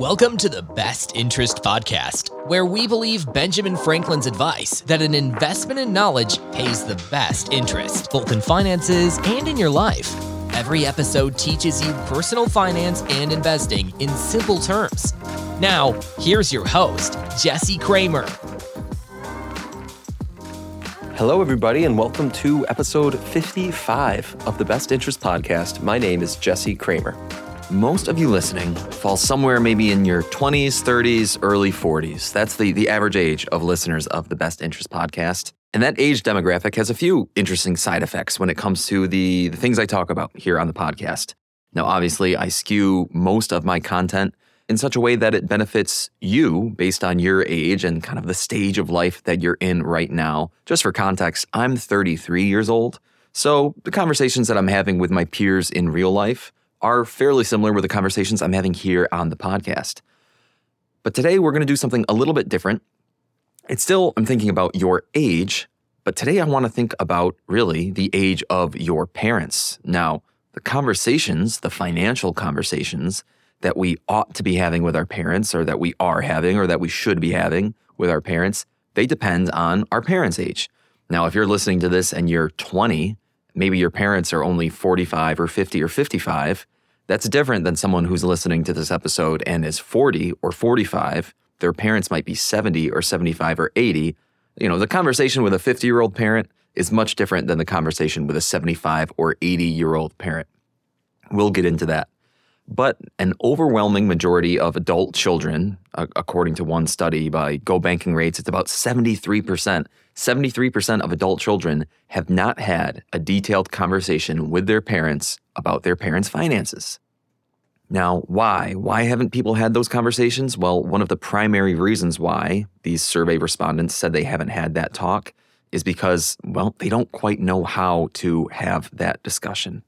Welcome to the Best Interest Podcast, where we believe Benjamin Franklin's advice that an investment in knowledge pays the best interest, both in finances and in your life. Every episode teaches you personal finance and investing in simple terms. Now, here's your host, Jesse Cramer. Hello, everybody, and welcome to episode 55 of the Best Interest Podcast. My name is Jesse Cramer. Most of you listening fall somewhere maybe in your 20s, 30s, early 40s. That's the, the average age of listeners of the Best Interest Podcast. And that age demographic has a few interesting side effects when it comes to the, the things I talk about here on the podcast. Now, obviously, I skew most of my content in such a way that it benefits you based on your age and kind of the stage of life that you're in right now. Just for context, I'm 33 years old. So the conversations that I'm having with my peers in real life are fairly similar with the conversations I'm having here on the podcast. But today we're going to do something a little bit different. It's still, I'm thinking about your age, but today I want to think about really the age of your parents. Now, the conversations, the financial conversations that we ought to be having with our parents, or that we are having, or that we should be having with our parents, they depend on our parents' age. Now, if you're listening to this and you're 20, maybe your parents are only 45 or 50 or 55, that's different than someone who's listening to this episode and is 40 or 45. Their parents might be 70 or 75 or 80. You know, the conversation with a 50 year old parent is much different than the conversation with a 75 or 80 year old parent. We'll get into that. But an overwhelming majority of adult children, uh, according to one study by GOBankingRates, it's about 73%. 73% of adult children have not had a detailed conversation with their parents about their parents' finances. Now, why? Why haven't people had those conversations? Well, one of the primary reasons why these survey respondents said they haven't had that talk is because, well, they don't quite know how to have that discussion.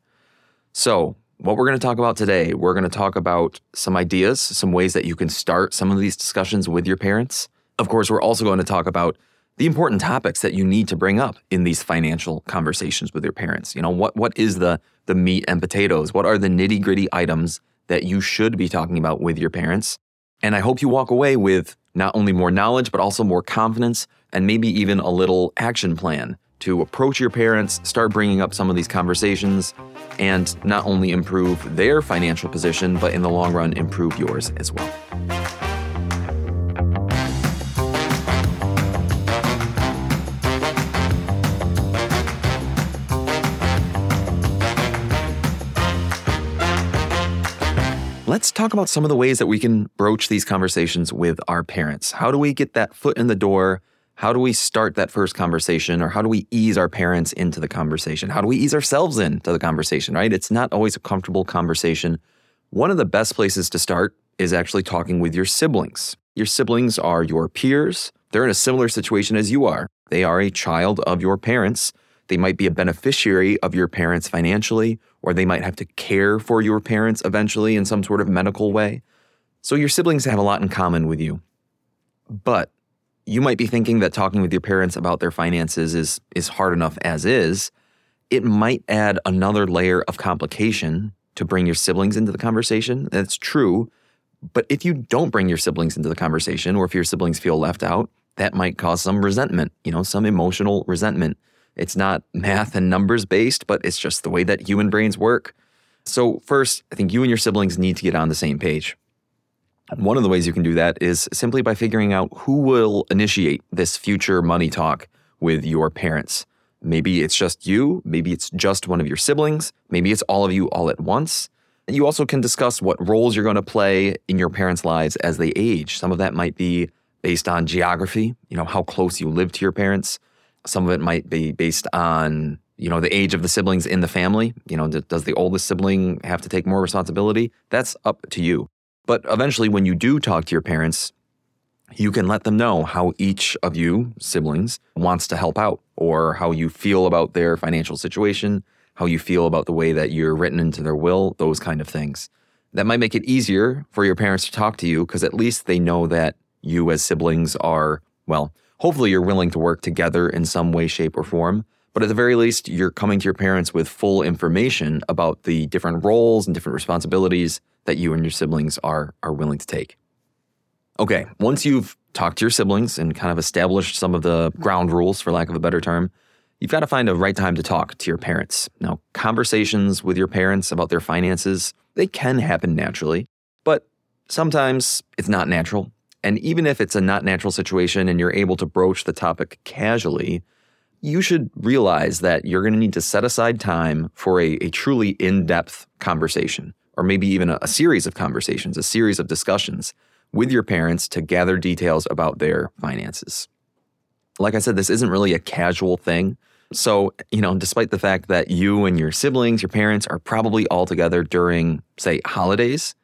So, what we're going to talk about today, we're going to talk about some ideas, some ways that you can start some of these discussions with your parents. Of course, we're also going to talk about the important topics that you need to bring up in these financial conversations with your parents. You know, what what is the the meat and potatoes? What are the nitty-gritty items that you should be talking about with your parents? And I hope you walk away with not only more knowledge but also more confidence and maybe even a little action plan to approach your parents, start bringing up some of these conversations, and not only improve their financial position, but in the long run, improve yours as well. Let's talk about some of the ways that we can broach these conversations with our parents. How do we get that foot in the door? How do we start that first conversation or how do we ease our parents into the conversation? How do we ease ourselves into the conversation, right? It's not always a comfortable conversation. One of the best places to start is actually talking with your siblings. Your siblings are your peers. They're in a similar situation as you are. They are a child of your parents. They might be a beneficiary of your parents financially, or they might have to care for your parents eventually in some sort of medical way. So your siblings have a lot in common with you. But you might be thinking that talking with your parents about their finances is is hard enough as is. It might add another layer of complication to bring your siblings into the conversation. That's true. But if you don't bring your siblings into the conversation, or if your siblings feel left out, that might cause some resentment, you know, some emotional resentment. It's not math and numbers based, but it's just the way that human brains work. So, first, I think you and your siblings need to get on the same page. One of the ways you can do that is simply by figuring out who will initiate this future money talk with your parents. Maybe it's just you, maybe it's just one of your siblings, maybe it's all of you all at once. You also can discuss what roles you're going to play in your parents' lives as they age. Some of that might be based on geography, you know, how close you live to your parents. Some of it might be based on, you know, the age of the siblings in the family. You know, does the oldest sibling have to take more responsibility? That's up to you. But eventually, when you do talk to your parents, you can let them know how each of you, siblings, wants to help out or how you feel about their financial situation, how you feel about the way that you're written into their will, those kind of things. That might make it easier for your parents to talk to you because at least they know that you, as siblings, are, well, hopefully you're willing to work together in some way, shape, or form. But at the very least, you're coming to your parents with full information about the different roles and different responsibilities that you and your siblings are, are willing to take. Okay, once you've talked to your siblings and kind of established some of the ground rules, for lack of a better term, you've got to find a right time to talk to your parents. Now, conversations with your parents about their finances, they can happen naturally, but sometimes it's not natural. And even if it's a not natural situation and you're able to broach the topic casually, you should realize that you're going to need to set aside time for a, a truly in depth conversation, or maybe even a, a series of conversations, a series of discussions with your parents to gather details about their finances. Like I said, this isn't really a casual thing. So, you know, despite the fact that you and your siblings, your parents are probably all together during, say, holidays,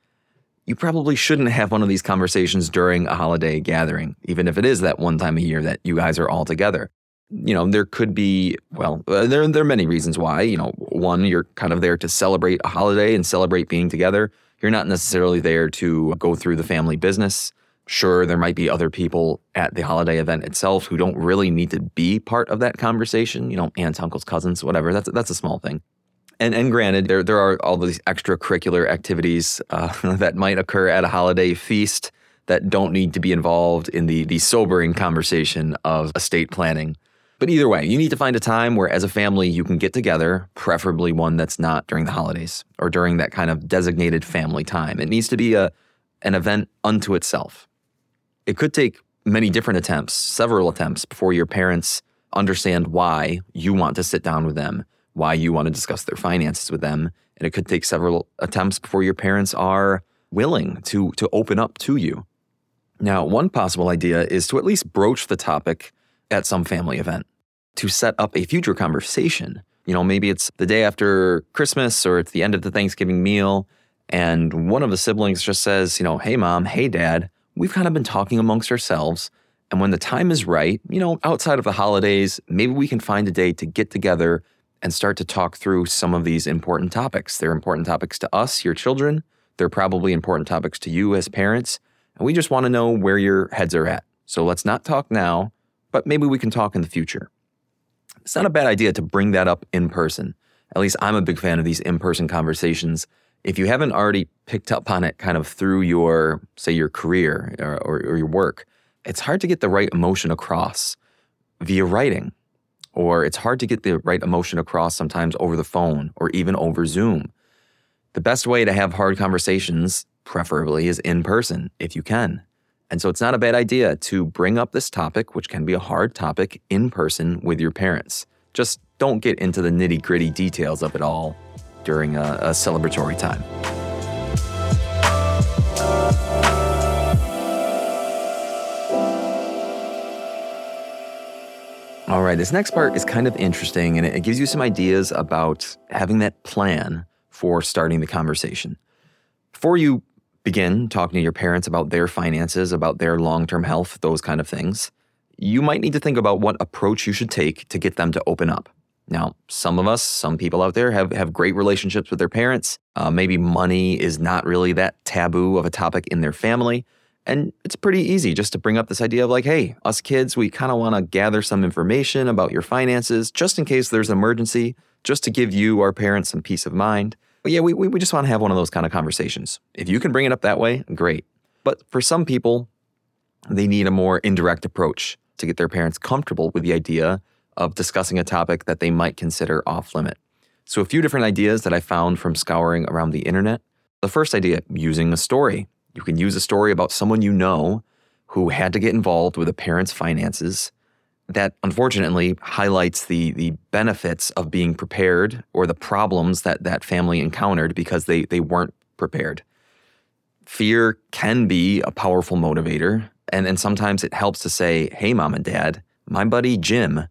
you probably shouldn't have one of these conversations during a holiday gathering, even if it is that one time a year that you guys are all together. You know, there could be, well, uh, there, there are many reasons why. You know, one, you're kind of there to celebrate a holiday and celebrate being together. You're not necessarily there to go through the family business. Sure, there might be other people at the holiday event itself who don't really need to be part of that conversation. You know, aunts, uncles, cousins, whatever. That's that's a small thing. And and granted, there there are all these extracurricular activities uh, that might occur at a holiday feast that don't need to be involved in the the sobering conversation of estate planning. But either way, you need to find a time where, as a family, you can get together, preferably one that's not during the holidays or during that kind of designated family time. It needs to be a, an event unto itself. It could take many different attempts, several attempts, before your parents understand why you want to sit down with them, why you want to discuss their finances with them. And it could take several attempts before your parents are willing to, to open up to you. Now, one possible idea is to at least broach the topic at some family event to set up a future conversation. You know, maybe it's the day after Christmas or it's the end of the Thanksgiving meal, and one of the siblings just says, you know, hey, mom, hey, dad, we've kind of been talking amongst ourselves. And when the time is right, you know, outside of the holidays, maybe we can find a day to get together and start to talk through some of these important topics. They're important topics to us, your children. They're probably important topics to you as parents. And we just want to know where your heads are at. So let's not talk now but maybe we can talk in the future. It's not a bad idea to bring that up in person. At least I'm a big fan of these in person conversations. If you haven't already picked up on it kind of through your, say, your career or, or, or your work, it's hard to get the right emotion across via writing, or it's hard to get the right emotion across sometimes over the phone or even over Zoom. The best way to have hard conversations, preferably, is in person if you can. And so it's not a bad idea to bring up this topic, which can be a hard topic, in person with your parents. Just don't get into the nitty gritty details of it all during a, a celebratory time. All right, this next part is kind of interesting and it gives you some ideas about having that plan for starting the conversation. Before you begin talking to your parents about their finances, about their long term health, those kind of things, you might need to think about what approach you should take to get them to open up. Now, some of us, some people out there have, have great relationships with their parents. Uh, maybe money is not really that taboo of a topic in their family. And it's pretty easy just to bring up this idea of like, hey, us kids, we kind of want to gather some information about your finances just in case there's an emergency, just to give you, our parents, some peace of mind. But yeah, we, we just want to have one of those kind of conversations. If you can bring it up that way, great. But for some people, they need a more indirect approach to get their parents comfortable with the idea of discussing a topic that they might consider off limit. So, a few different ideas that I found from scouring around the internet. The first idea using a story. You can use a story about someone you know who had to get involved with a parent's finances that unfortunately highlights the the benefits of being prepared or the problems that that family encountered because they they weren't prepared. Fear can be a powerful motivator and and sometimes it helps to say, "Hey mom and dad, my buddy Jim,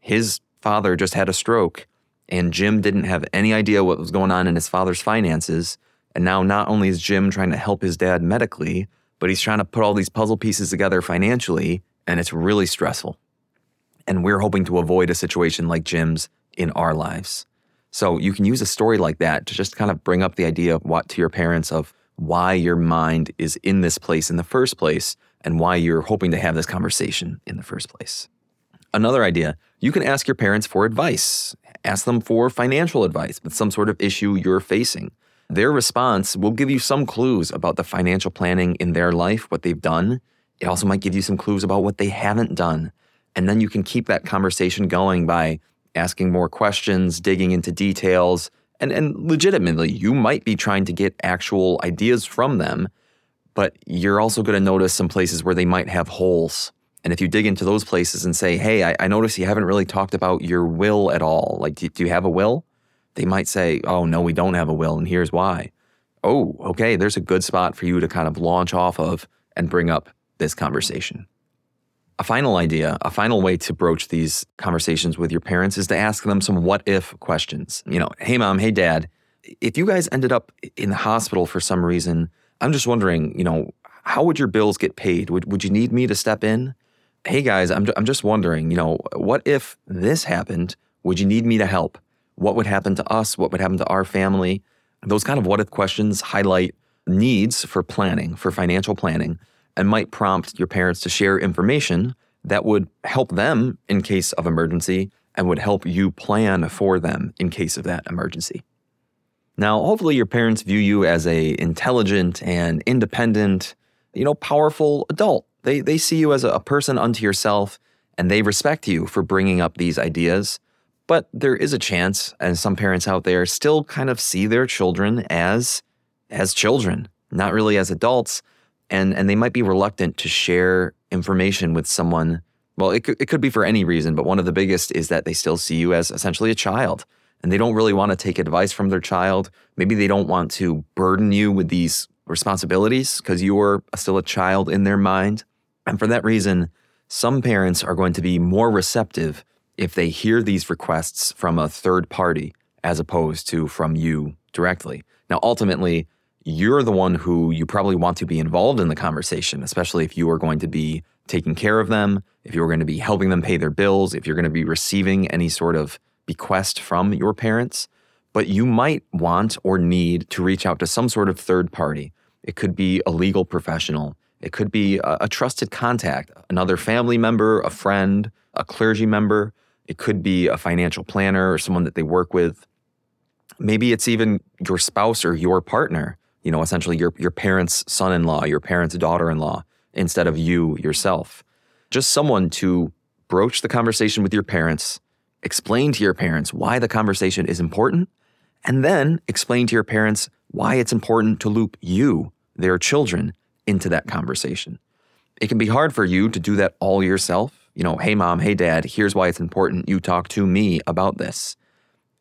his father just had a stroke and Jim didn't have any idea what was going on in his father's finances, and now not only is Jim trying to help his dad medically, but he's trying to put all these puzzle pieces together financially and it's really stressful." And we're hoping to avoid a situation like Jim's in our lives. So you can use a story like that to just kind of bring up the idea of what to your parents of why your mind is in this place in the first place and why you're hoping to have this conversation in the first place. Another idea, you can ask your parents for advice. Ask them for financial advice with some sort of issue you're facing. Their response will give you some clues about the financial planning in their life, what they've done. It also might give you some clues about what they haven't done. And then you can keep that conversation going by asking more questions, digging into details, and, and legitimately, you might be trying to get actual ideas from them, but you're also going to notice some places where they might have holes. And if you dig into those places and say, hey, I, I notice you haven't really talked about your will at all. Like, do, do you have a will? They might say, oh, no, we don't have a will, and here's why. Oh, okay, there's a good spot for you to kind of launch off of and bring up this conversation. A final idea, a final way to broach these conversations with your parents is to ask them some what if questions. You know, hey mom, hey dad, if you guys ended up in the hospital for some reason, I'm just wondering, you know, how would your bills get paid? Would, would you need me to step in? Hey guys, I'm, I'm just wondering, you know, what if this happened? Would you need me to help? What would happen to us? What would happen to our family? Those kind of what if questions highlight needs for planning, for financial planning and might prompt your parents to share information that would help them in case of emergency and would help you plan for them in case of that emergency. Now, hopefully your parents view you as a intelligent and independent, you know, powerful adult. They they see you as a person unto yourself and they respect you for bringing up these ideas. But there is a chance and some parents out there still kind of see their children as as children, not really as adults and and they might be reluctant to share information with someone. Well, it could, it could be for any reason, but one of the biggest is that they still see you as essentially a child, and they don't really want to take advice from their child. Maybe they don't want to burden you with these responsibilities because you're still a child in their mind. And for that reason, some parents are going to be more receptive if they hear these requests from a third party as opposed to from you directly. Now, ultimately, you're the one who you probably want to be involved in the conversation, especially if you are going to be taking care of them, if you're going to be helping them pay their bills, if you're going to be receiving any sort of bequest from your parents. But you might want or need to reach out to some sort of third party. It could be a legal professional, it could be a, a trusted contact, another family member, a friend, a clergy member. It could be a financial planner or someone that they work with. Maybe it's even your spouse or your partner you know, essentially your, your parents' son in law, your parents' daughter in law, instead of you yourself. Just someone to broach the conversation with your parents, explain to your parents why the conversation is important, and then explain to your parents why it's important to loop you, their children, into that conversation. It can be hard for you to do that all yourself. You know, hey, mom, hey, dad, here's why it's important you talk to me about this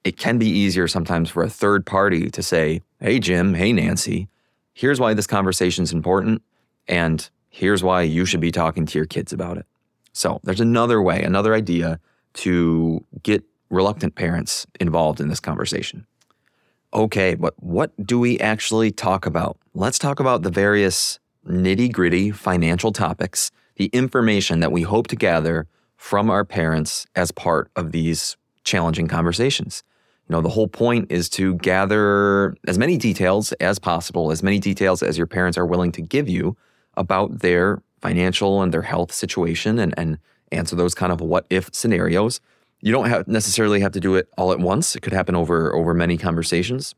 it can be easier sometimes for a third party to say, Hey, Jim, hey, Nancy, here's why this conversation is important. And here's why you should be talking to your kids about it. So there's another way, another idea to get reluctant parents involved in this conversation. Okay, but what do we actually talk about? Let's talk about the various nitty gritty financial topics, the information that we hope to gather from our parents as part of these challenging conversations. You know, the whole point is to gather as many details as possible, as many details as your parents are willing to give you about their financial and their health situation and, and answer those kind of what if scenarios. You don't have necessarily have to do it all at once. It could happen over over many conversations.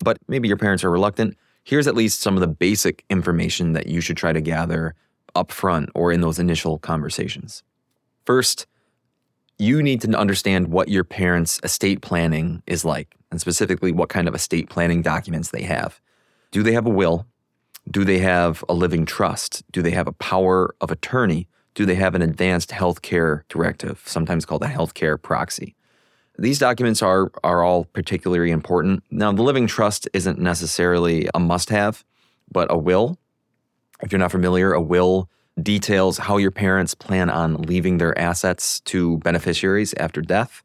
But maybe your parents are reluctant. Here's at least some of the basic information that you should try to gather up front or in those initial conversations. First, you need to understand what your parents' estate planning is like, and specifically what kind of estate planning documents they have. Do they have a will? Do they have a living trust? Do they have a power of attorney? Do they have an advanced healthcare directive, sometimes called a healthcare proxy? These documents are, are all particularly important. Now, the living trust isn't necessarily a must have, but a will, if you're not familiar, a will details how your parents plan on leaving their assets to beneficiaries after death.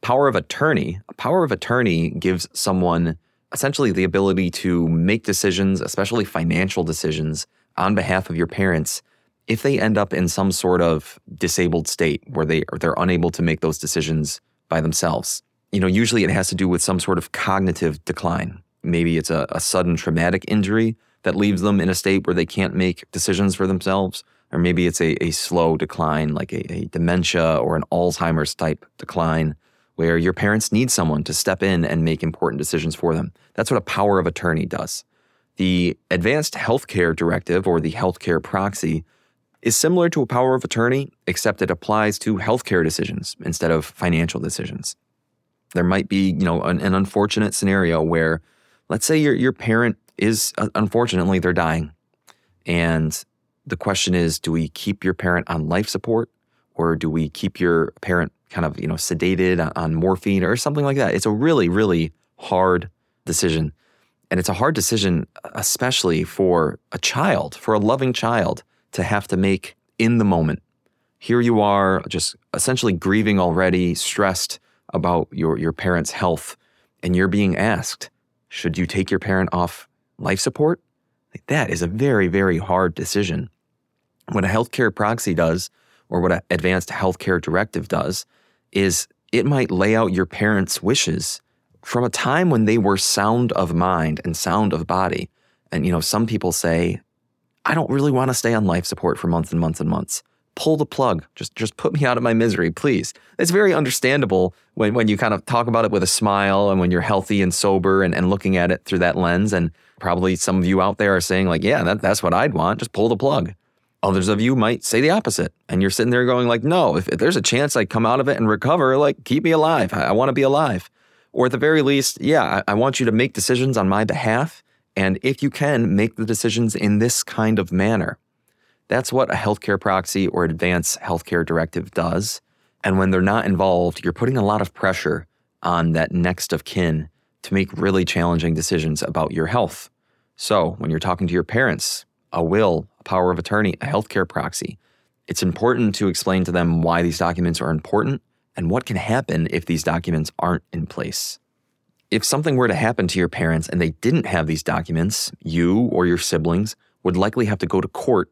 Power of attorney. A power of attorney gives someone essentially the ability to make decisions, especially financial decisions, on behalf of your parents if they end up in some sort of disabled state where they they're unable to make those decisions by themselves. You know, usually it has to do with some sort of cognitive decline. Maybe it's a, a sudden traumatic injury that leaves them in a state where they can't make decisions for themselves. Or maybe it's a, a slow decline, like a, a dementia or an Alzheimer's type decline, where your parents need someone to step in and make important decisions for them. That's what a power of attorney does. The Advanced Healthcare Directive or the Healthcare Proxy is similar to a power of attorney, except it applies to healthcare decisions instead of financial decisions. There might be, you know, an, an unfortunate scenario where, let's say your your parent is uh, unfortunately they're dying, and the question is, do we keep your parent on life support, or do we keep your parent kind of you know sedated on, on morphine or something like that? It's a really really hard decision, and it's a hard decision, especially for a child, for a loving child to have to make in the moment. Here you are, just essentially grieving already, stressed about your, your parent's health, and you're being asked, should you take your parent off life support? Like that is a very, very hard decision. What a healthcare proxy does, or what an advanced healthcare directive does, is it might lay out your parents' wishes from a time when they were sound of mind and sound of body. And, you know, some people say, I don't really want to stay on life support for months and months and months. Pull the plug. Just just put me out of my misery, please. It's very understandable when, when you kind of talk about it with a smile and when you're healthy and sober and, and looking at it through that lens. And probably some of you out there are saying, like, yeah, that, that's what I'd want. Just pull the plug. Others of you might say the opposite. And you're sitting there going, like, no, if, if there's a chance I come out of it and recover, like, keep me alive. I, I want to be alive. Or at the very least, yeah, I, I want you to make decisions on my behalf and if you can, make the decisions in this kind of manner. That's what a healthcare proxy or advanced healthcare directive does. And when they're not involved, you're putting a lot of pressure on that next of kin to make really challenging decisions about your health. So, when you're talking to your parents, a will, a power of attorney, a healthcare proxy, it's important to explain to them why these documents are important and what can happen if these documents aren't in place if something were to happen to your parents and they didn't have these documents, you or your siblings would likely have to go to court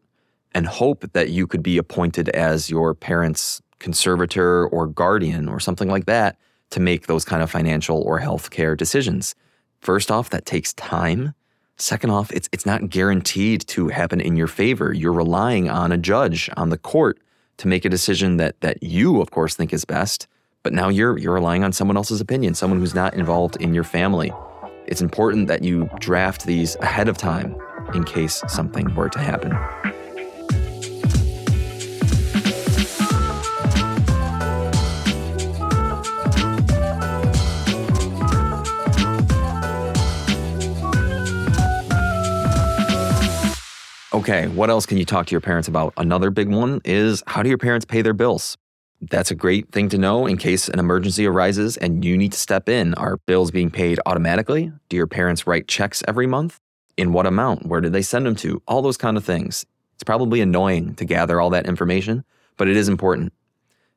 and hope that you could be appointed as your parents' conservator or guardian or something like that to make those kind of financial or healthcare decisions. First off, that takes time. Second off, it's it's not guaranteed to happen in your favor. You're relying on a judge, on the court to make a decision that that you of course think is best but now you're you're relying on someone else's opinion, someone who's not involved in your family. It's important that you draft these ahead of time in case something were to happen. Okay, what else can you talk to your parents about? Another big one is how do your parents pay their bills? That's a great thing to know in case an emergency arises and you need to step in. Are bills being paid automatically? Do your parents write checks every month? In what amount? Where did they send them to? All those kind of things. It's probably annoying to gather all that information, but it is important.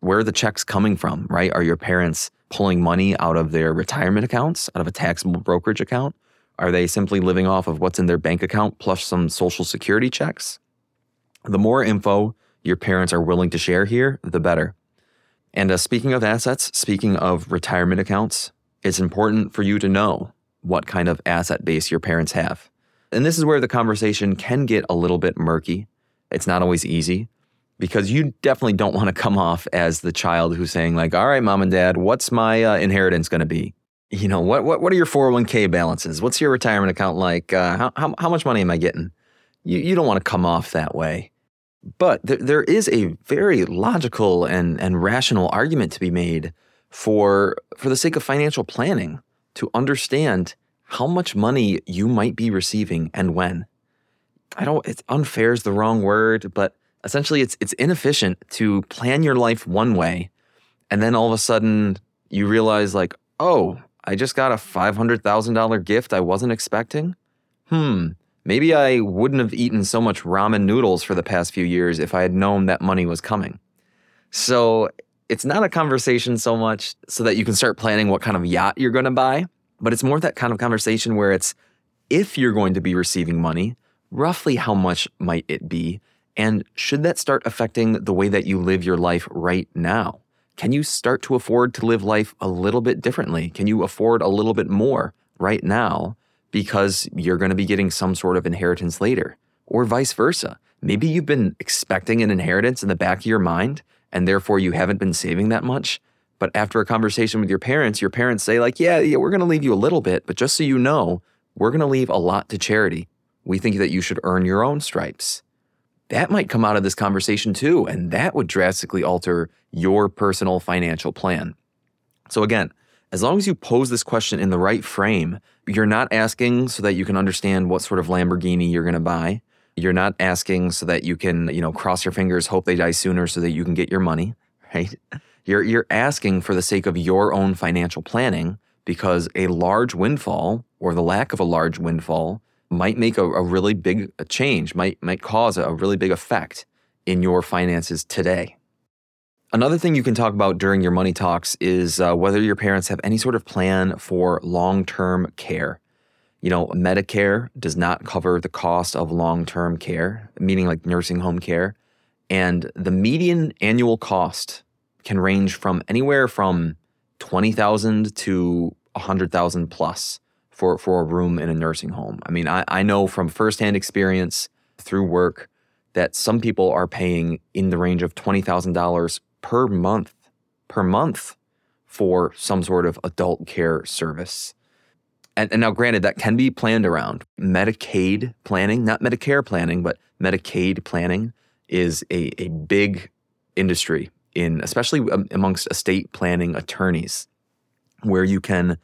Where are the checks coming from, right? Are your parents pulling money out of their retirement accounts, out of a taxable brokerage account? Are they simply living off of what's in their bank account plus some social security checks? The more info your parents are willing to share here, the better. And uh, speaking of assets, speaking of retirement accounts, it's important for you to know what kind of asset base your parents have. And this is where the conversation can get a little bit murky. It's not always easy because you definitely don't want to come off as the child who's saying like, "All right, mom and dad, what's my uh, inheritance going to be? You know, what what what are your 401k balances? What's your retirement account like? Uh, how, how how much money am I getting?" You you don't want to come off that way. But th- there is a very logical and, and rational argument to be made for, for the sake of financial planning to understand how much money you might be receiving and when. I don't, it's unfair is the wrong word, but essentially it's, it's inefficient to plan your life one way and then all of a sudden you realize, like, oh, I just got a $500,000 gift I wasn't expecting. Hmm, Maybe I wouldn't have eaten so much ramen noodles for the past few years if I had known that money was coming. So it's not a conversation so much so that you can start planning what kind of yacht you're going to buy, but it's more that kind of conversation where it's if you're going to be receiving money, roughly how much might it be? And should that start affecting the way that you live your life right now? Can you start to afford to live life a little bit differently? Can you afford a little bit more right now because you're going to be getting some sort of inheritance later, or vice versa. Maybe you've been expecting an inheritance in the back of your mind, and therefore you haven't been saving that much. But after a conversation with your parents, your parents say, like, yeah, yeah, we're going to leave you a little bit, but just so you know, we're going to leave a lot to charity. We think that you should earn your own stripes. That might come out of this conversation too, and that would drastically alter your personal financial plan. So, again, as long as you pose this question in the right frame, you're not asking so that you can understand what sort of Lamborghini you're going to buy. You're not asking so that you can, you know, cross your fingers, hope they die sooner so that you can get your money, right? You're you're asking for the sake of your own financial planning because a large windfall or the lack of a large windfall might make a, a really big change, might might cause a really big effect in your finances today. Another thing you can talk about during your money talks is uh, whether your parents have any sort of plan for long term care. You know, Medicare does not cover the cost of long term care, meaning like nursing home care. And the median annual cost can range from anywhere from 20,000 to 100,000 plus for, for a room in a nursing home. I mean, I, I know from firsthand experience through work that some people are paying in the range of $20,000 per month, per month for some sort of adult care service. And, and, now, granted, that can be planned around. Medicaid planning, not Medicare planning, but Medicaid planning is a, a big industry in, especially um, amongst estate planning attorneys, where you can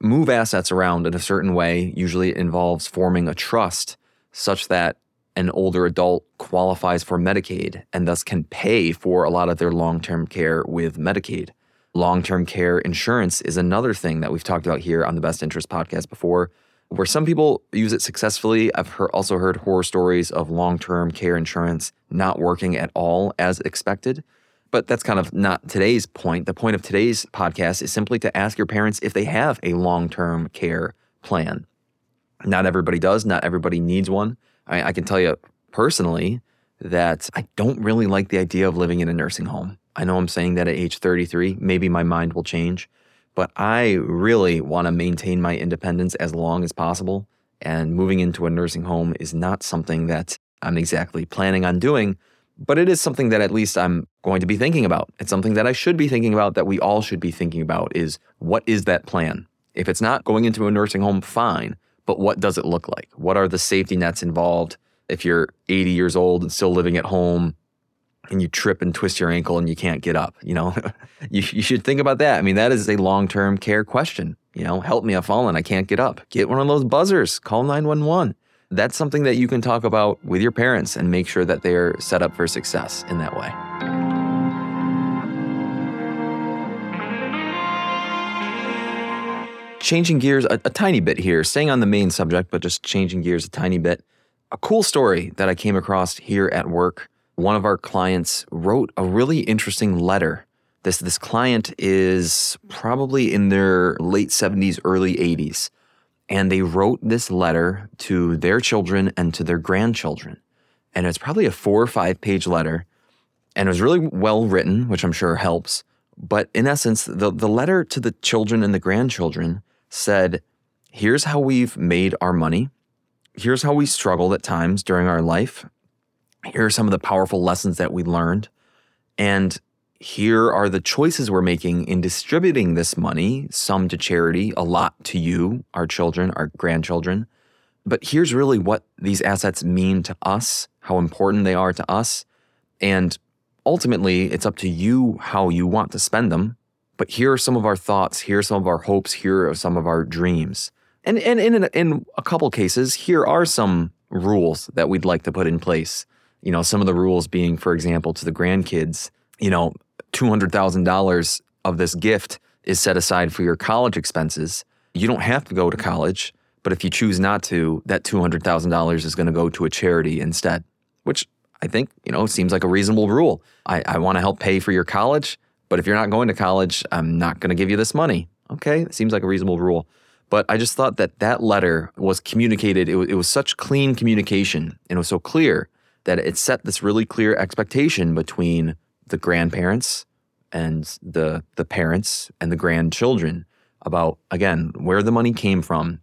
move assets around in a certain way. Usually, it involves forming a trust such that an older adult qualifies for Medicaid and thus can pay for a lot of their long term care with Medicaid. Long term care insurance is another thing that we've talked about here on the Best Interest podcast before, where some people use it successfully. I've heard, also heard horror stories of long term care insurance not working at all as expected. But that's kind of not today's point. The point of today's podcast is simply to ask your parents if they have a long term care plan. Not everybody does, not everybody needs one. I, I can tell you personally that I don't really like the idea of living in a nursing home. I know I'm saying that at age 33. Maybe my mind will change, but I really want to maintain my independence as long as possible. And moving into a nursing home is not something that I'm exactly planning on doing, but it is something that at least I'm going to be thinking about. It's something that I should be thinking about, that we all should be thinking about is what is that plan? If it's not going into a nursing home, fine, but what does it look like? What are the safety nets involved? If you're 80 years old and still living at home, and you trip and twist your ankle and you can't get up, you know, you, you should think about that. I mean, that is a long term care question. You know, help me, I've fallen, I can't get up. Get one of those buzzers, call 911. That's something that you can talk about with your parents and make sure that they're set up for success in that way. Changing gears a, a tiny bit here, staying on the main subject, but just changing gears a tiny bit. A cool story that I came across here at work one of our clients wrote a really interesting letter. This, this client is probably in their late 70s, early 80s. And they wrote this letter to their children and to their grandchildren. And it's probably a four or five page letter. And it was really well written, which I'm sure helps. But in essence, the, the letter to the children and the grandchildren said, Here's how we've made our money. Here's how we struggled at times during our life here are some of the powerful lessons that we learned. And here are the choices we're making in distributing this money, some to charity, a lot to you, our children, our grandchildren. But here's really what these assets mean to us, how important they are to us. And ultimately, it's up to you how you want to spend them. But here are some of our thoughts, here are some of our hopes, here are some of our dreams. And, and in, in a couple cases, here are some rules that we'd like to put in place you know, some of the rules being, for example, to the grandkids, you know, $200,000 of this gift is set aside for your college expenses. You don't have to go to college, but if you choose not to, that $200,000 is going to go to a charity instead, which I think, you know, seems like a reasonable rule. I, I want to help pay for your college, but if you're not going to college, I'm not going to give you this money. Okay, it seems like a reasonable rule. But I just thought that that letter was communicated. It, it was such clean communication and it was so clear that it set this really clear expectation between the grandparents and the the parents and the grandchildren about again where the money came from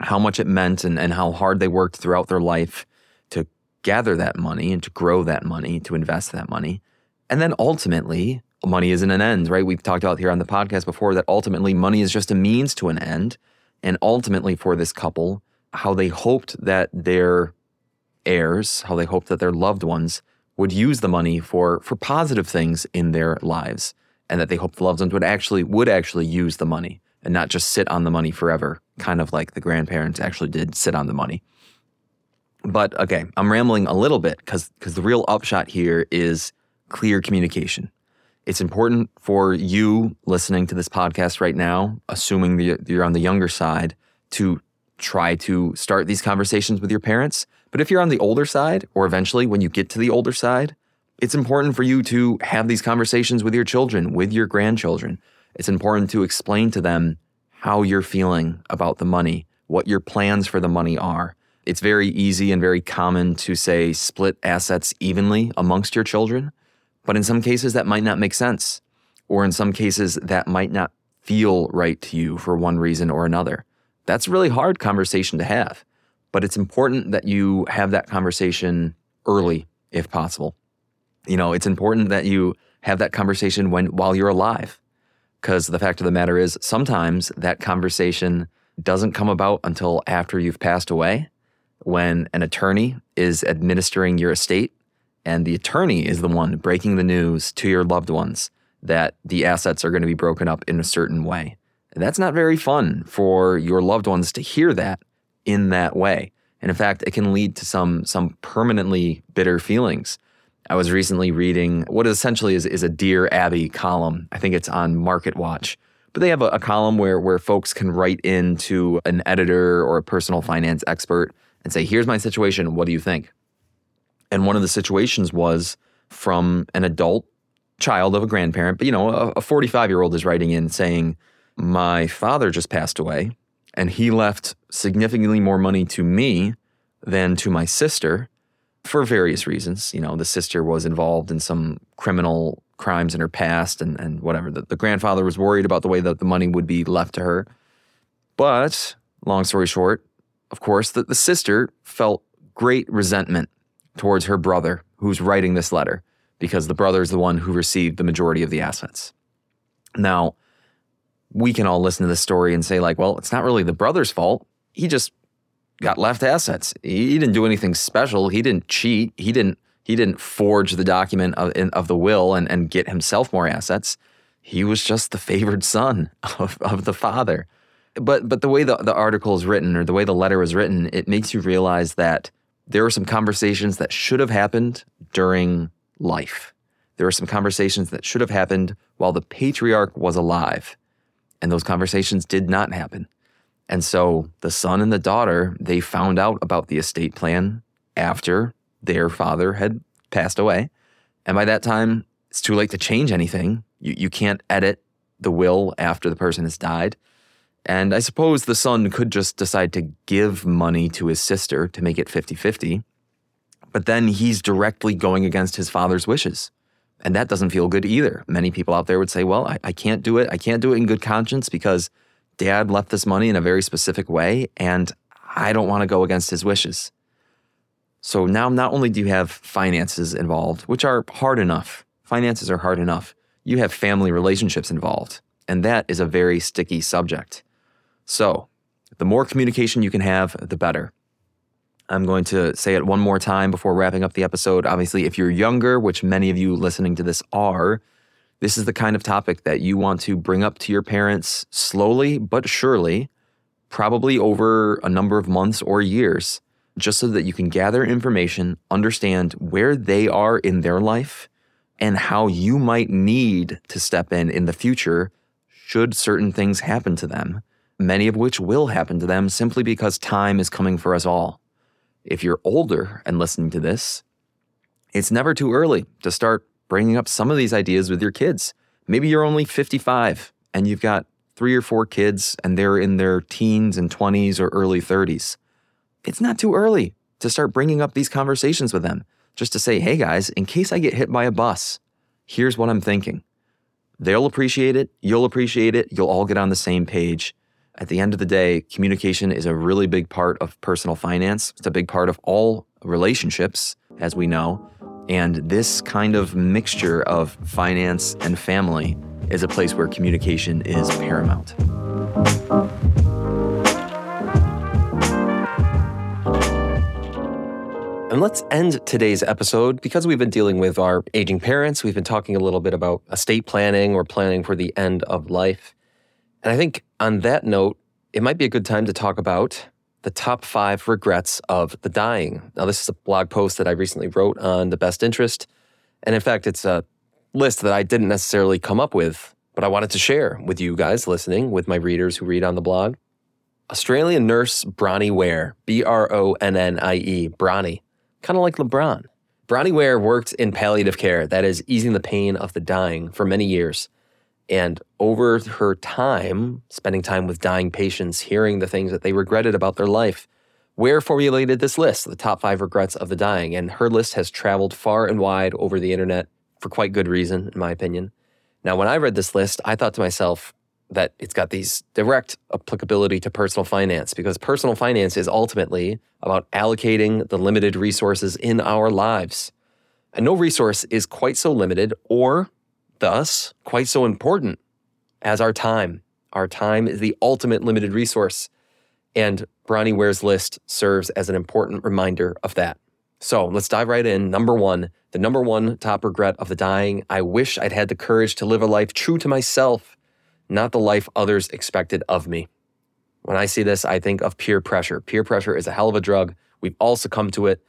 how much it meant and, and how hard they worked throughout their life to gather that money and to grow that money to invest that money and then ultimately money isn't an end, right? We've talked about here on the podcast before that ultimately money is just a means to an end. And ultimately, for this couple, how they hoped that their heirs, how they hoped that their loved ones would use the money for, for positive things in their lives, and that they hoped the loved ones would actually would actually use the money and not just sit on the money forever, kind of like the grandparents actually did sit on the money. But okay, I'm rambling a little bit because because the real upshot here is clear communication. It's important for you listening to this podcast right now, assuming you're on the younger side, to try to start these conversations with your parents. But if you're on the older side, or eventually when you get to the older side, it's important for you to have these conversations with your children, with your grandchildren. It's important to explain to them how you're feeling about the money, what your plans for the money are. It's very easy and very common to say split assets evenly amongst your children. But in some cases, that might not make sense. Or in some cases, that might not feel right to you for one reason or another. That's a really hard conversation to have. But it's important that you have that conversation early, if possible. You know, it's important that you have that conversation when while you're alive. Because the fact of the matter is, sometimes that conversation doesn't come about until after you've passed away, when an attorney is administering your estate and the attorney is the one breaking the news to your loved ones that the assets are going to be broken up in a certain way. That's not very fun for your loved ones to hear that in that way. And in fact, it can lead to some some permanently bitter feelings. I was recently reading what essentially is, is a Dear Abby column. I think it's on MarketWatch. But they have a, a column where where folks can write in to an editor or a personal finance expert and say, here's my situation. What do you think? And one of the situations was from an adult child of a grandparent, but you know, a 45 year old is writing in saying, My father just passed away, and he left significantly more money to me than to my sister for various reasons. You know, the sister was involved in some criminal crimes in her past and, and whatever. The, the grandfather was worried about the way that the money would be left to her. But long story short, of course, the, the sister felt great resentment towards her brother who's writing this letter because the brother is the one who received the majority of the assets. Now, we can all listen to this story and say, like, well, it's not really the brother's fault. He just got left assets. He didn't do anything special. He didn't cheat. He didn't he didn't forge the document of, of the will and, and get himself more assets. He was just the favored son of, of the father. But but the way the, the article is written or the way the letter was written, it makes you realize that there were some conversations that should have happened during life. There were some conversations that should have happened while the patriarch was alive. And those conversations did not happen. And so the son and the daughter, they found out about the estate plan after their father had passed away. And by that time, it's too late to change anything. You, you can't edit the will after the person has died. And I suppose the son could just decide to give money to his sister to make it 50 50. But then he's directly going against his father's wishes. And that doesn't feel good either. Many people out there would say, well, I, I can't do it. I can't do it in good conscience because dad left this money in a very specific way and I don't want to go against his wishes. So now not only do you have finances involved, which are hard enough, finances are hard enough, you have family relationships involved. And that is a very sticky subject. So, the more communication you can have, the better. I'm going to say it one more time before wrapping up the episode. Obviously, if you're younger, which many of you listening to this are, this is the kind of topic that you want to bring up to your parents slowly but surely, probably over a number of months or years, just so that you can gather information, understand where they are in their life, and how you might need to step in in the future should certain things happen to them many of which will happen to them simply because time is coming for us all. If you're older and listening to this, it's never too early to start bringing up some of these ideas with your kids. Maybe you're only 55 and you've got three or four kids and they're in their teens and 20s or early 30s. It's not too early to start bringing up these conversations with them. Just to say, hey guys, in case I get hit by a bus, here's what I'm thinking. They'll appreciate it. You'll appreciate it. You'll all get on the same page. At the end of the day, communication is a really big part of personal finance. It's a big part of all relationships, as we know. And this kind of mixture of finance and family is a place where communication is paramount. And let's end today's episode because we've been dealing with our aging parents. We've been talking a little bit about estate planning or planning for the end of life. And I think on that note, it might be a good time to talk about the top five regrets of the dying. Now, this is a blog post that I recently wrote on the best interest. And in fact, it's a list that I didn't necessarily come up with, but I wanted to share with you guys listening, with my readers who read on the blog. Australian nurse Bronnie Ware, B R O N N I E, Bronnie, kind of like LeBron. Bronnie Ware worked in palliative care, that is, easing the pain of the dying, for many years. And over her time, spending time with dying patients, hearing the things that they regretted about their life, Ware formulated this list, the top five regrets of the dying. And her list has traveled far and wide over the internet for quite good reason, in my opinion. Now, when I read this list, I thought to myself that it's got these direct applicability to personal finance because personal finance is ultimately about allocating the limited resources in our lives. And no resource is quite so limited or thus quite so important as our time. Our time is the ultimate limited resource. And Bronnie Ware's list serves as an important reminder of that. So let's dive right in. Number one, the number one top regret of the dying. I wish I'd had the courage to live a life true to myself, not the life others expected of me. When I see this, I think of peer pressure. Peer pressure is a hell of a drug. We've all succumbed to it.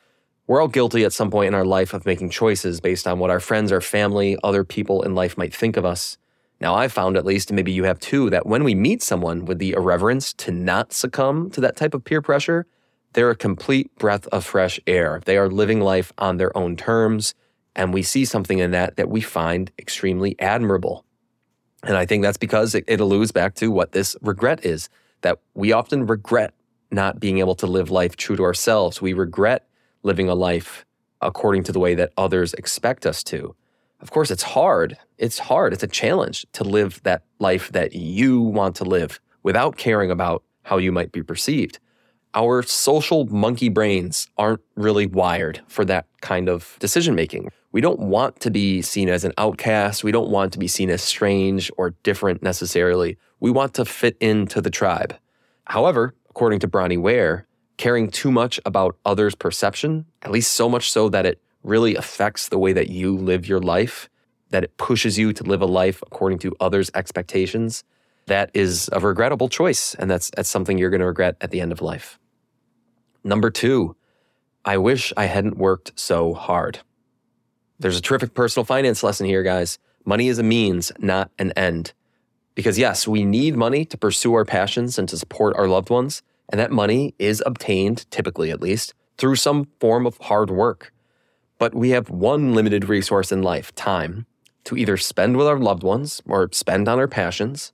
We're all guilty at some point in our life of making choices based on what our friends, our family, other people in life might think of us. Now, I've found at least, and maybe you have too, that when we meet someone with the irreverence to not succumb to that type of peer pressure, they're a complete breath of fresh air. They are living life on their own terms. And we see something in that that we find extremely admirable. And I think that's because it, it alludes back to what this regret is that we often regret not being able to live life true to ourselves. We regret living a life according to the way that others expect us to. Of course, it's hard. It's hard. It's a challenge to live that life that you want to live without caring about how you might be perceived. Our social monkey brains aren't really wired for that kind of decision making. We don't want to be seen as an outcast. We don't want to be seen as strange or different necessarily. We want to fit into the tribe. However, according to Bronnie Ware, caring too much about others' perception, at least so much so that it really affects the way that you live your life, that it pushes you to live a life according to others' expectations, that is a regrettable choice. And that's, that's something you're going to regret at the end of life. Number two, I wish I hadn't worked so hard. There's a terrific personal finance lesson here, guys. Money is a means, not an end. Because yes, we need money to pursue our passions and to support our loved ones. And that money is obtained, typically at least, through some form of hard work. But we have one limited resource in life time to either spend with our loved ones or spend on our passions,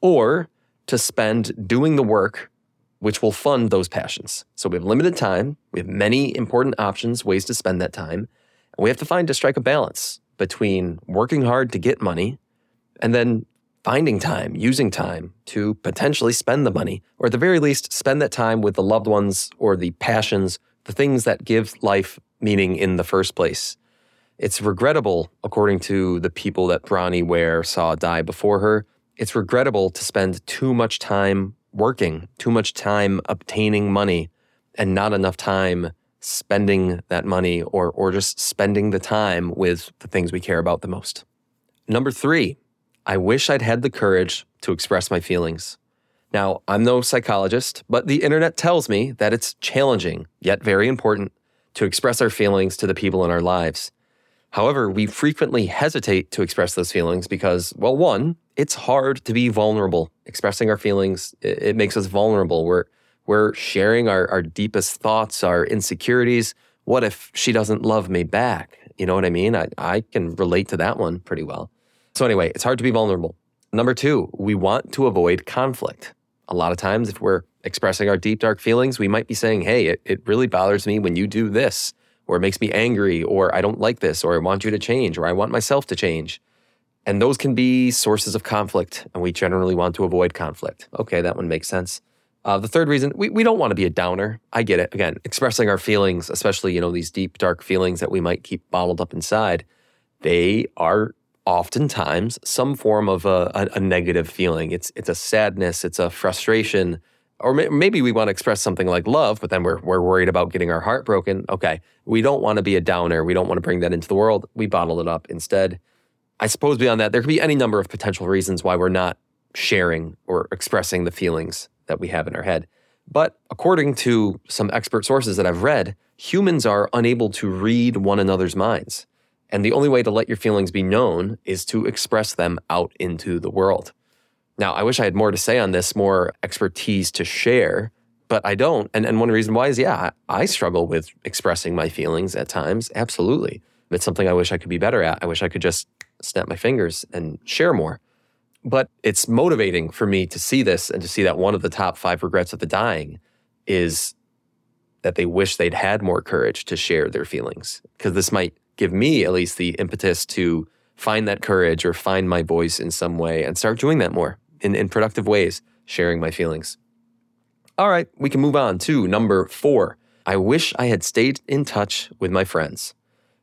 or to spend doing the work which will fund those passions. So we have limited time, we have many important options, ways to spend that time, and we have to find to strike a balance between working hard to get money and then finding time, using time to potentially spend the money, or at the very least, spend that time with the loved ones or the passions, the things that give life meaning in the first place. It's regrettable, according to the people that Bronnie Ware saw die before her, it's regrettable to spend too much time working, too much time obtaining money, and not enough time spending that money or, or just spending the time with the things we care about the most. Number three, I wish I'd had the courage to express my feelings. Now, I'm no psychologist, but the internet tells me that it's challenging, yet very important, to express our feelings to the people in our lives. However, we frequently hesitate to express those feelings because, well, one, it's hard to be vulnerable. Expressing our feelings, it, makes us vulnerable. We're, we're sharing our, our deepest thoughts, our insecurities. What if she doesn't love me back? You know what I mean? I, I can relate to that one pretty well. So, anyway, it's hard to be vulnerable. Number two, we want to avoid conflict. A lot of times, if we're expressing our deep, dark feelings, we might be saying, Hey, it, it really bothers me when you do this, or it makes me angry, or I don't like this, or I want you to change, or I want myself to change. And those can be sources of conflict, and we generally want to avoid conflict. Okay, that one makes sense. Uh, the third reason, we, we don't want to be a downer. I get it. Again, expressing our feelings, especially, you know, these deep, dark feelings that we might keep bottled up inside, they are oftentimes some form of a, a, a negative feeling. It's, it's a sadness, it's a frustration, or may, maybe we want to express something like love, but then we're, we're worried about getting our heart broken. Okay, we don't want to be a downer. We don't want to bring that into the world. We bottle it up instead. I suppose beyond that, there could be any number of potential reasons why we're not sharing or expressing the feelings that we have in our head. But according to some expert sources that I've read, humans are unable to read one another's minds. And the only way to let your feelings be known is to express them out into the world. Now, I wish I had more to say on this, more expertise to share, but I don't. And, and one reason why is, yeah, I, struggle with expressing my feelings at times. Absolutely. It's something I wish I could be better at. I wish I could just snap my fingers and share more. But it's motivating for me to see this and to see that one of the top five regrets of the dying is that they wish they'd had more courage to share their feelings. Because this might give me at least the impetus to find that courage or find my voice in some way and start doing that more in, in productive ways, sharing my feelings. All right, we can move on to number four. I wish I had stayed in touch with my friends.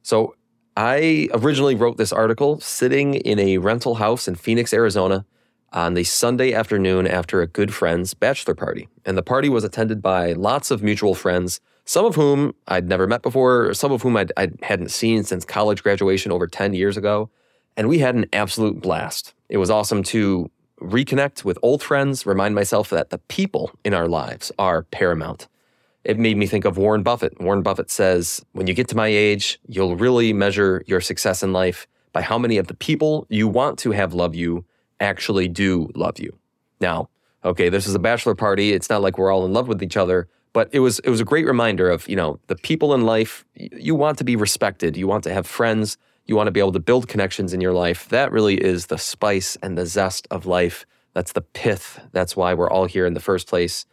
So I originally wrote this article sitting in a rental house in Phoenix, Arizona on the Sunday afternoon after a good friend's bachelor party. And the party was attended by lots of mutual friends, some of whom I'd never met before, some of whom I'd, I hadn't seen since college graduation over 10 years ago. And we had an absolute blast. It was awesome to reconnect with old friends, remind myself that the people in our lives are paramount it made me think of Warren Buffett. Warren Buffett says, when you get to my age, you'll really measure your success in life by how many of the people you want to have love you actually do love you. Now, okay, this is a bachelor party. It's not like we're all in love with each other, but it was it was a great reminder of, you know, the people in life, you want to be respected, you want to have friends, you want to be able to build connections in your life. That really is the spice and the zest of life. That's the pith. That's why we're all here in the first place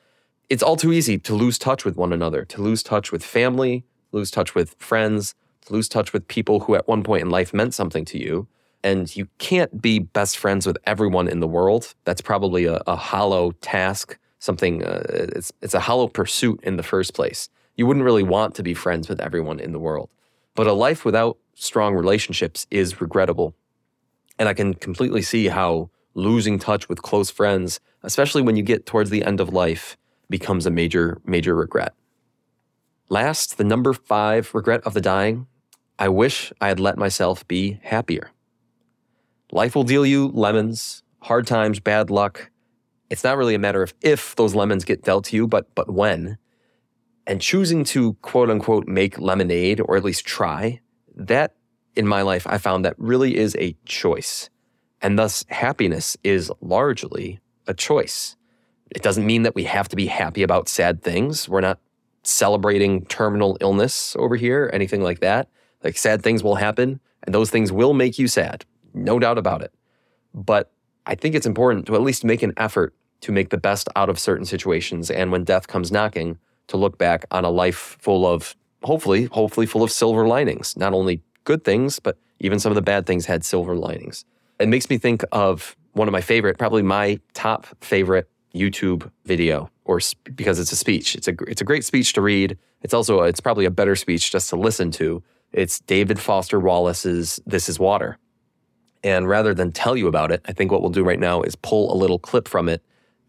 it's all too easy to lose touch with one another, to lose touch with family, lose touch with friends, to lose touch with people who at one point in life meant something to you. And you can't be best friends with everyone in the world. That's probably a, a hollow task, something, uh, it's, it's a hollow pursuit in the first place. You wouldn't really want to be friends with everyone in the world. But a life without strong relationships is regrettable. And I can completely see how losing touch with close friends, especially when you get towards the end of life, becomes a major, major regret. Last, the number five regret of the dying I wish I had let myself be happier. Life will deal you lemons, hard times, bad luck. It's not really a matter of if those lemons get dealt to you, but, but when. And choosing to quote unquote make lemonade, or at least try, that in my life, I found that really is a choice. And thus, happiness is largely a choice. It doesn't mean that we have to be happy about sad things. We're not celebrating terminal illness over here, anything like that. Like sad things will happen and those things will make you sad. No doubt about it. But I think it's important to at least make an effort to make the best out of certain situations. And when death comes knocking, to look back on a life full of, hopefully, hopefully full of silver linings. Not only good things, but even some of the bad things had silver linings. It makes me think of one of my favorite, probably my top favorite YouTube video or because it's a speech. It's a it's a great speech to read. It's also a, it's probably a better speech just to listen to. It's David Foster Wallace's "This Is Water," and rather than tell you about it, I think what we'll do right now is pull a little clip from it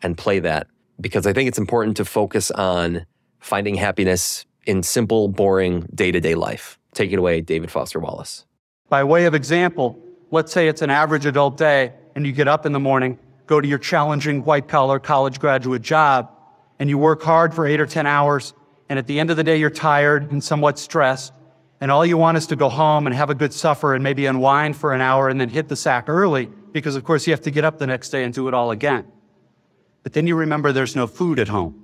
and play that because I think it's important to focus on finding happiness in simple, boring day to day life. Take it away, David Foster Wallace. By way of example, let's say it's an average adult day and you get up in the morning go to your challenging white collar college graduate job and you work hard for eight or 10 hours. And at the end of the day, you're tired and somewhat stressed. And all you want is to go home and have a good supper and maybe unwind for an hour and then hit the sack early because, of course, you have to get up the next day and do it all again. But then you remember there's no food at home.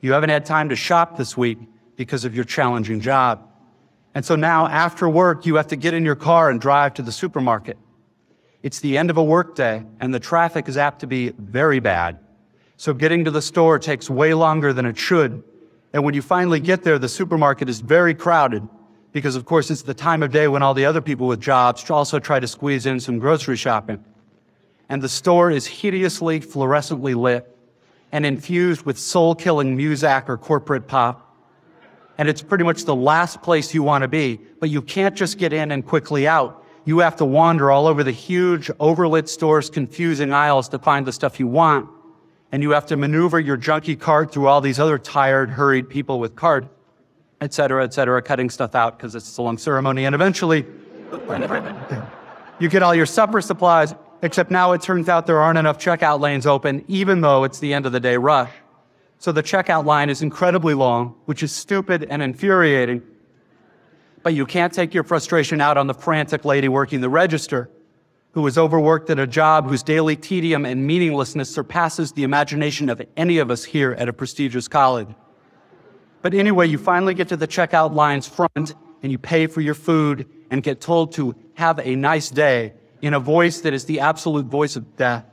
You haven't had time to shop this week because of your challenging job. And so now after work, you have to get in your car and drive to the supermarket. It's the end of a workday, and the traffic is apt to be very bad. So getting to the store takes way longer than it should. And when you finally get there, the supermarket is very crowded because, of course, it's the time of day when all the other people with jobs also try to squeeze in some grocery shopping. And the store is hideously fluorescently lit. and infused with soul killing Muzak or corporate pop. And it's pretty much the last place you want to be, but you can't just get in and quickly out. You have to wander all over the huge, overlit store's confusing aisles to find the stuff you want. And you have to maneuver your junky cart through all these other tired, hurried people with cart, et cetera, et cetera, cutting stuff out because it's a long ceremony. And eventually, you get all your supper supplies, except now it turns out there aren't enough checkout lanes open, even though it's the end of the day rush. So the checkout line is incredibly long, which is stupid and infuriating. But you can't take your frustration out on the frantic lady working the register, who is overworked at a job whose daily tedium and meaninglessness surpasses the imagination of any of us here at a prestigious college. But anyway, you finally get to the checkout line's front and you pay for your food and get told to have a nice day in a voice that is the absolute voice of death.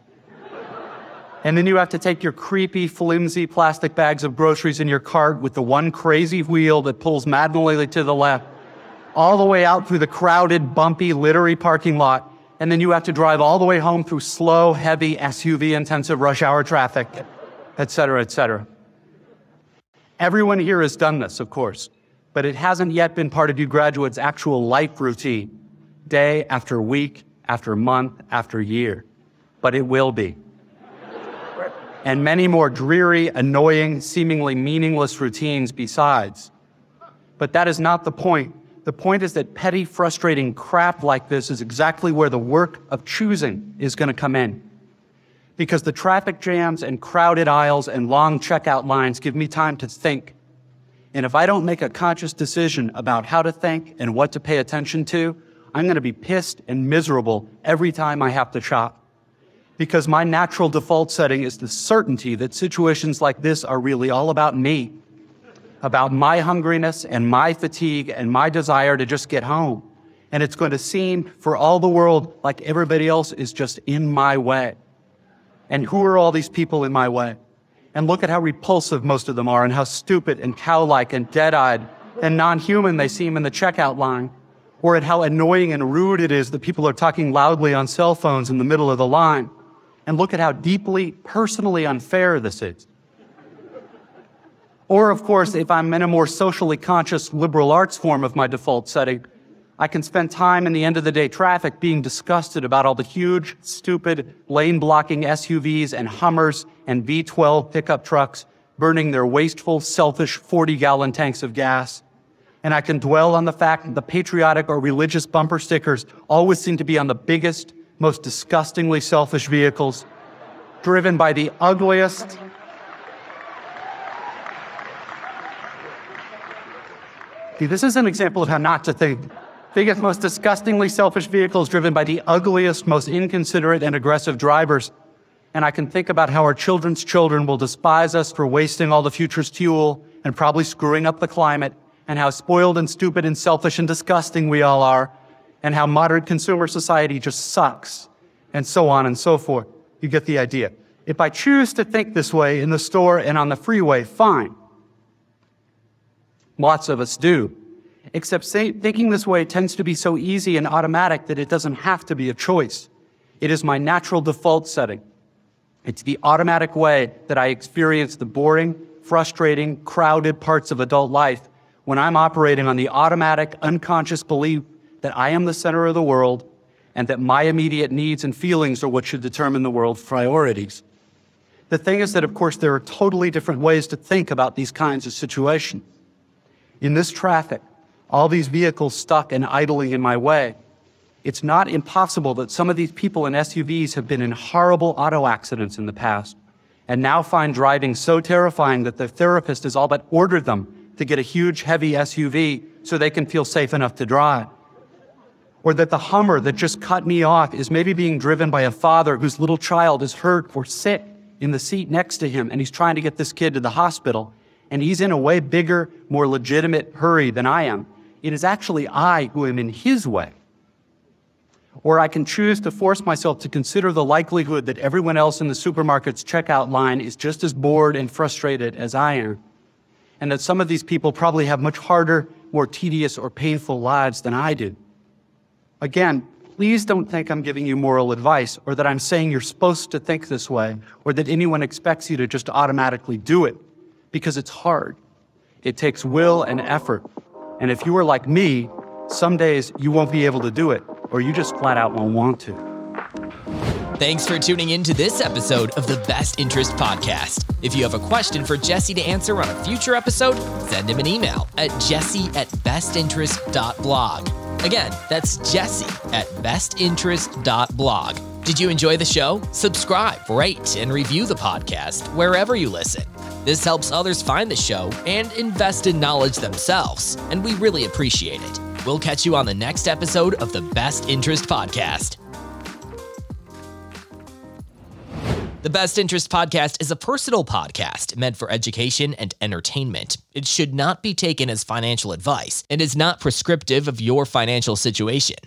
And then you have to take your creepy, flimsy plastic bags of groceries in your cart with the one crazy wheel that pulls maddeningly to the left, all the way out through the crowded, bumpy, littery parking lot. And then you have to drive all the way home through slow, heavy, SUV intensive rush hour traffic, et cetera, et cetera. Everyone here has done this, of course, but it hasn't yet been part of you graduates' actual life routine, day after week after month after year. But it will be and many more dreary, annoying, seemingly meaningless routines besides. But that is not the point. The point is that petty, frustrating crap like this is exactly where the work of choosing is going to come in. Because the traffic jams and crowded aisles and long checkout lines give me time to think. And if I don't make a conscious decision about how to think and what to pay attention to, I'm going to be pissed and miserable every time I have to shop because my natural default setting is the certainty that situations like this are really all about me, about my hungriness and my fatigue and my desire to just get home. And it's going to seem for all the world like everybody else is just in my way. And who are all these people in my way? And look at how repulsive most of them are and how stupid and cow-like and dead-eyed and non-human they seem in the checkout line. Or at how annoying and rude it is that people are talking loudly on cell phones in the middle of the line and look at how deeply personally unfair this is. Or, of course, if I'm in a more socially conscious liberal arts form of my default setting, I can spend time in the end of the day traffic being disgusted about all the huge, stupid, lane blocking SUVs and Hummers and V12 pickup trucks burning their wasteful, selfish 40 gallon tanks of gas. And I can dwell on the fact that the patriotic or religious bumper stickers always seem to be on the biggest, most disgustingly selfish vehicles, driven by the ugliest, See, this is an example of how not to think. Biggest, most disgustingly selfish vehicles driven by the ugliest, most inconsiderate and aggressive drivers. And I can think about how our children's children will despise us for wasting all the future's fuel and probably screwing up the climate, and how spoiled and stupid and selfish and disgusting we all are, and how modern consumer society just sucks, and so on and so forth. You get the idea. If I choose to think this way in the store and on the freeway, fine. Lots of us do. Except thinking this way tends to be so easy and automatic that it doesn't have to be a choice. It is my natural default setting. It's the automatic way that I experience the boring, frustrating, crowded parts of adult life when I'm operating on the automatic, unconscious belief that I am the center of the world and that my immediate needs and feelings are what should determine the world's priorities. The thing is that, of course, there are totally different ways to think about these kinds of situations. In this traffic, all these vehicles stuck and idling in my way, it's not impossible that some of these people in SUVs have been in horrible auto accidents in the past and now find driving so terrifying that their therapist has all but ordered them to get a huge, heavy SUV so they can feel safe enough to drive or that the Hummer that just cut me off is maybe being driven by a father whose little child is hurt or sick in the seat next to him, and he's trying to get this kid to the hospital, and he's in a way bigger, more legitimate hurry than I am. It is actually I who am in his way. Or I can choose to force myself to consider the likelihood that everyone else in the supermarket's checkout line is just as bored and frustrated as I am, and that some of these people probably have much harder, more tedious, or painful lives than I do. Again, please don't think I'm giving you moral advice or that I'm saying you're supposed to think this way or that anyone expects you to just automatically do it because it's hard. It takes will and effort. And if you are like me, some days you won't be able to do it or you just flat out won't want to. Thanks for tuning in to this episode of the Best Interest Podcast. If you have a question for Jesse to answer on a future episode, send him an email at jesse at bestinterest.blog. Again, that's jesse at bestinterest.blog. Did you enjoy the show? Subscribe, rate, and review the podcast wherever you listen. This helps others find the show and invest in knowledge themselves, and we really appreciate it. We'll catch you on the next episode of the Best Interest Podcast. The Best Interest Podcast is a personal podcast meant for education and entertainment. It should not be taken as financial advice and is not prescriptive of your financial situation.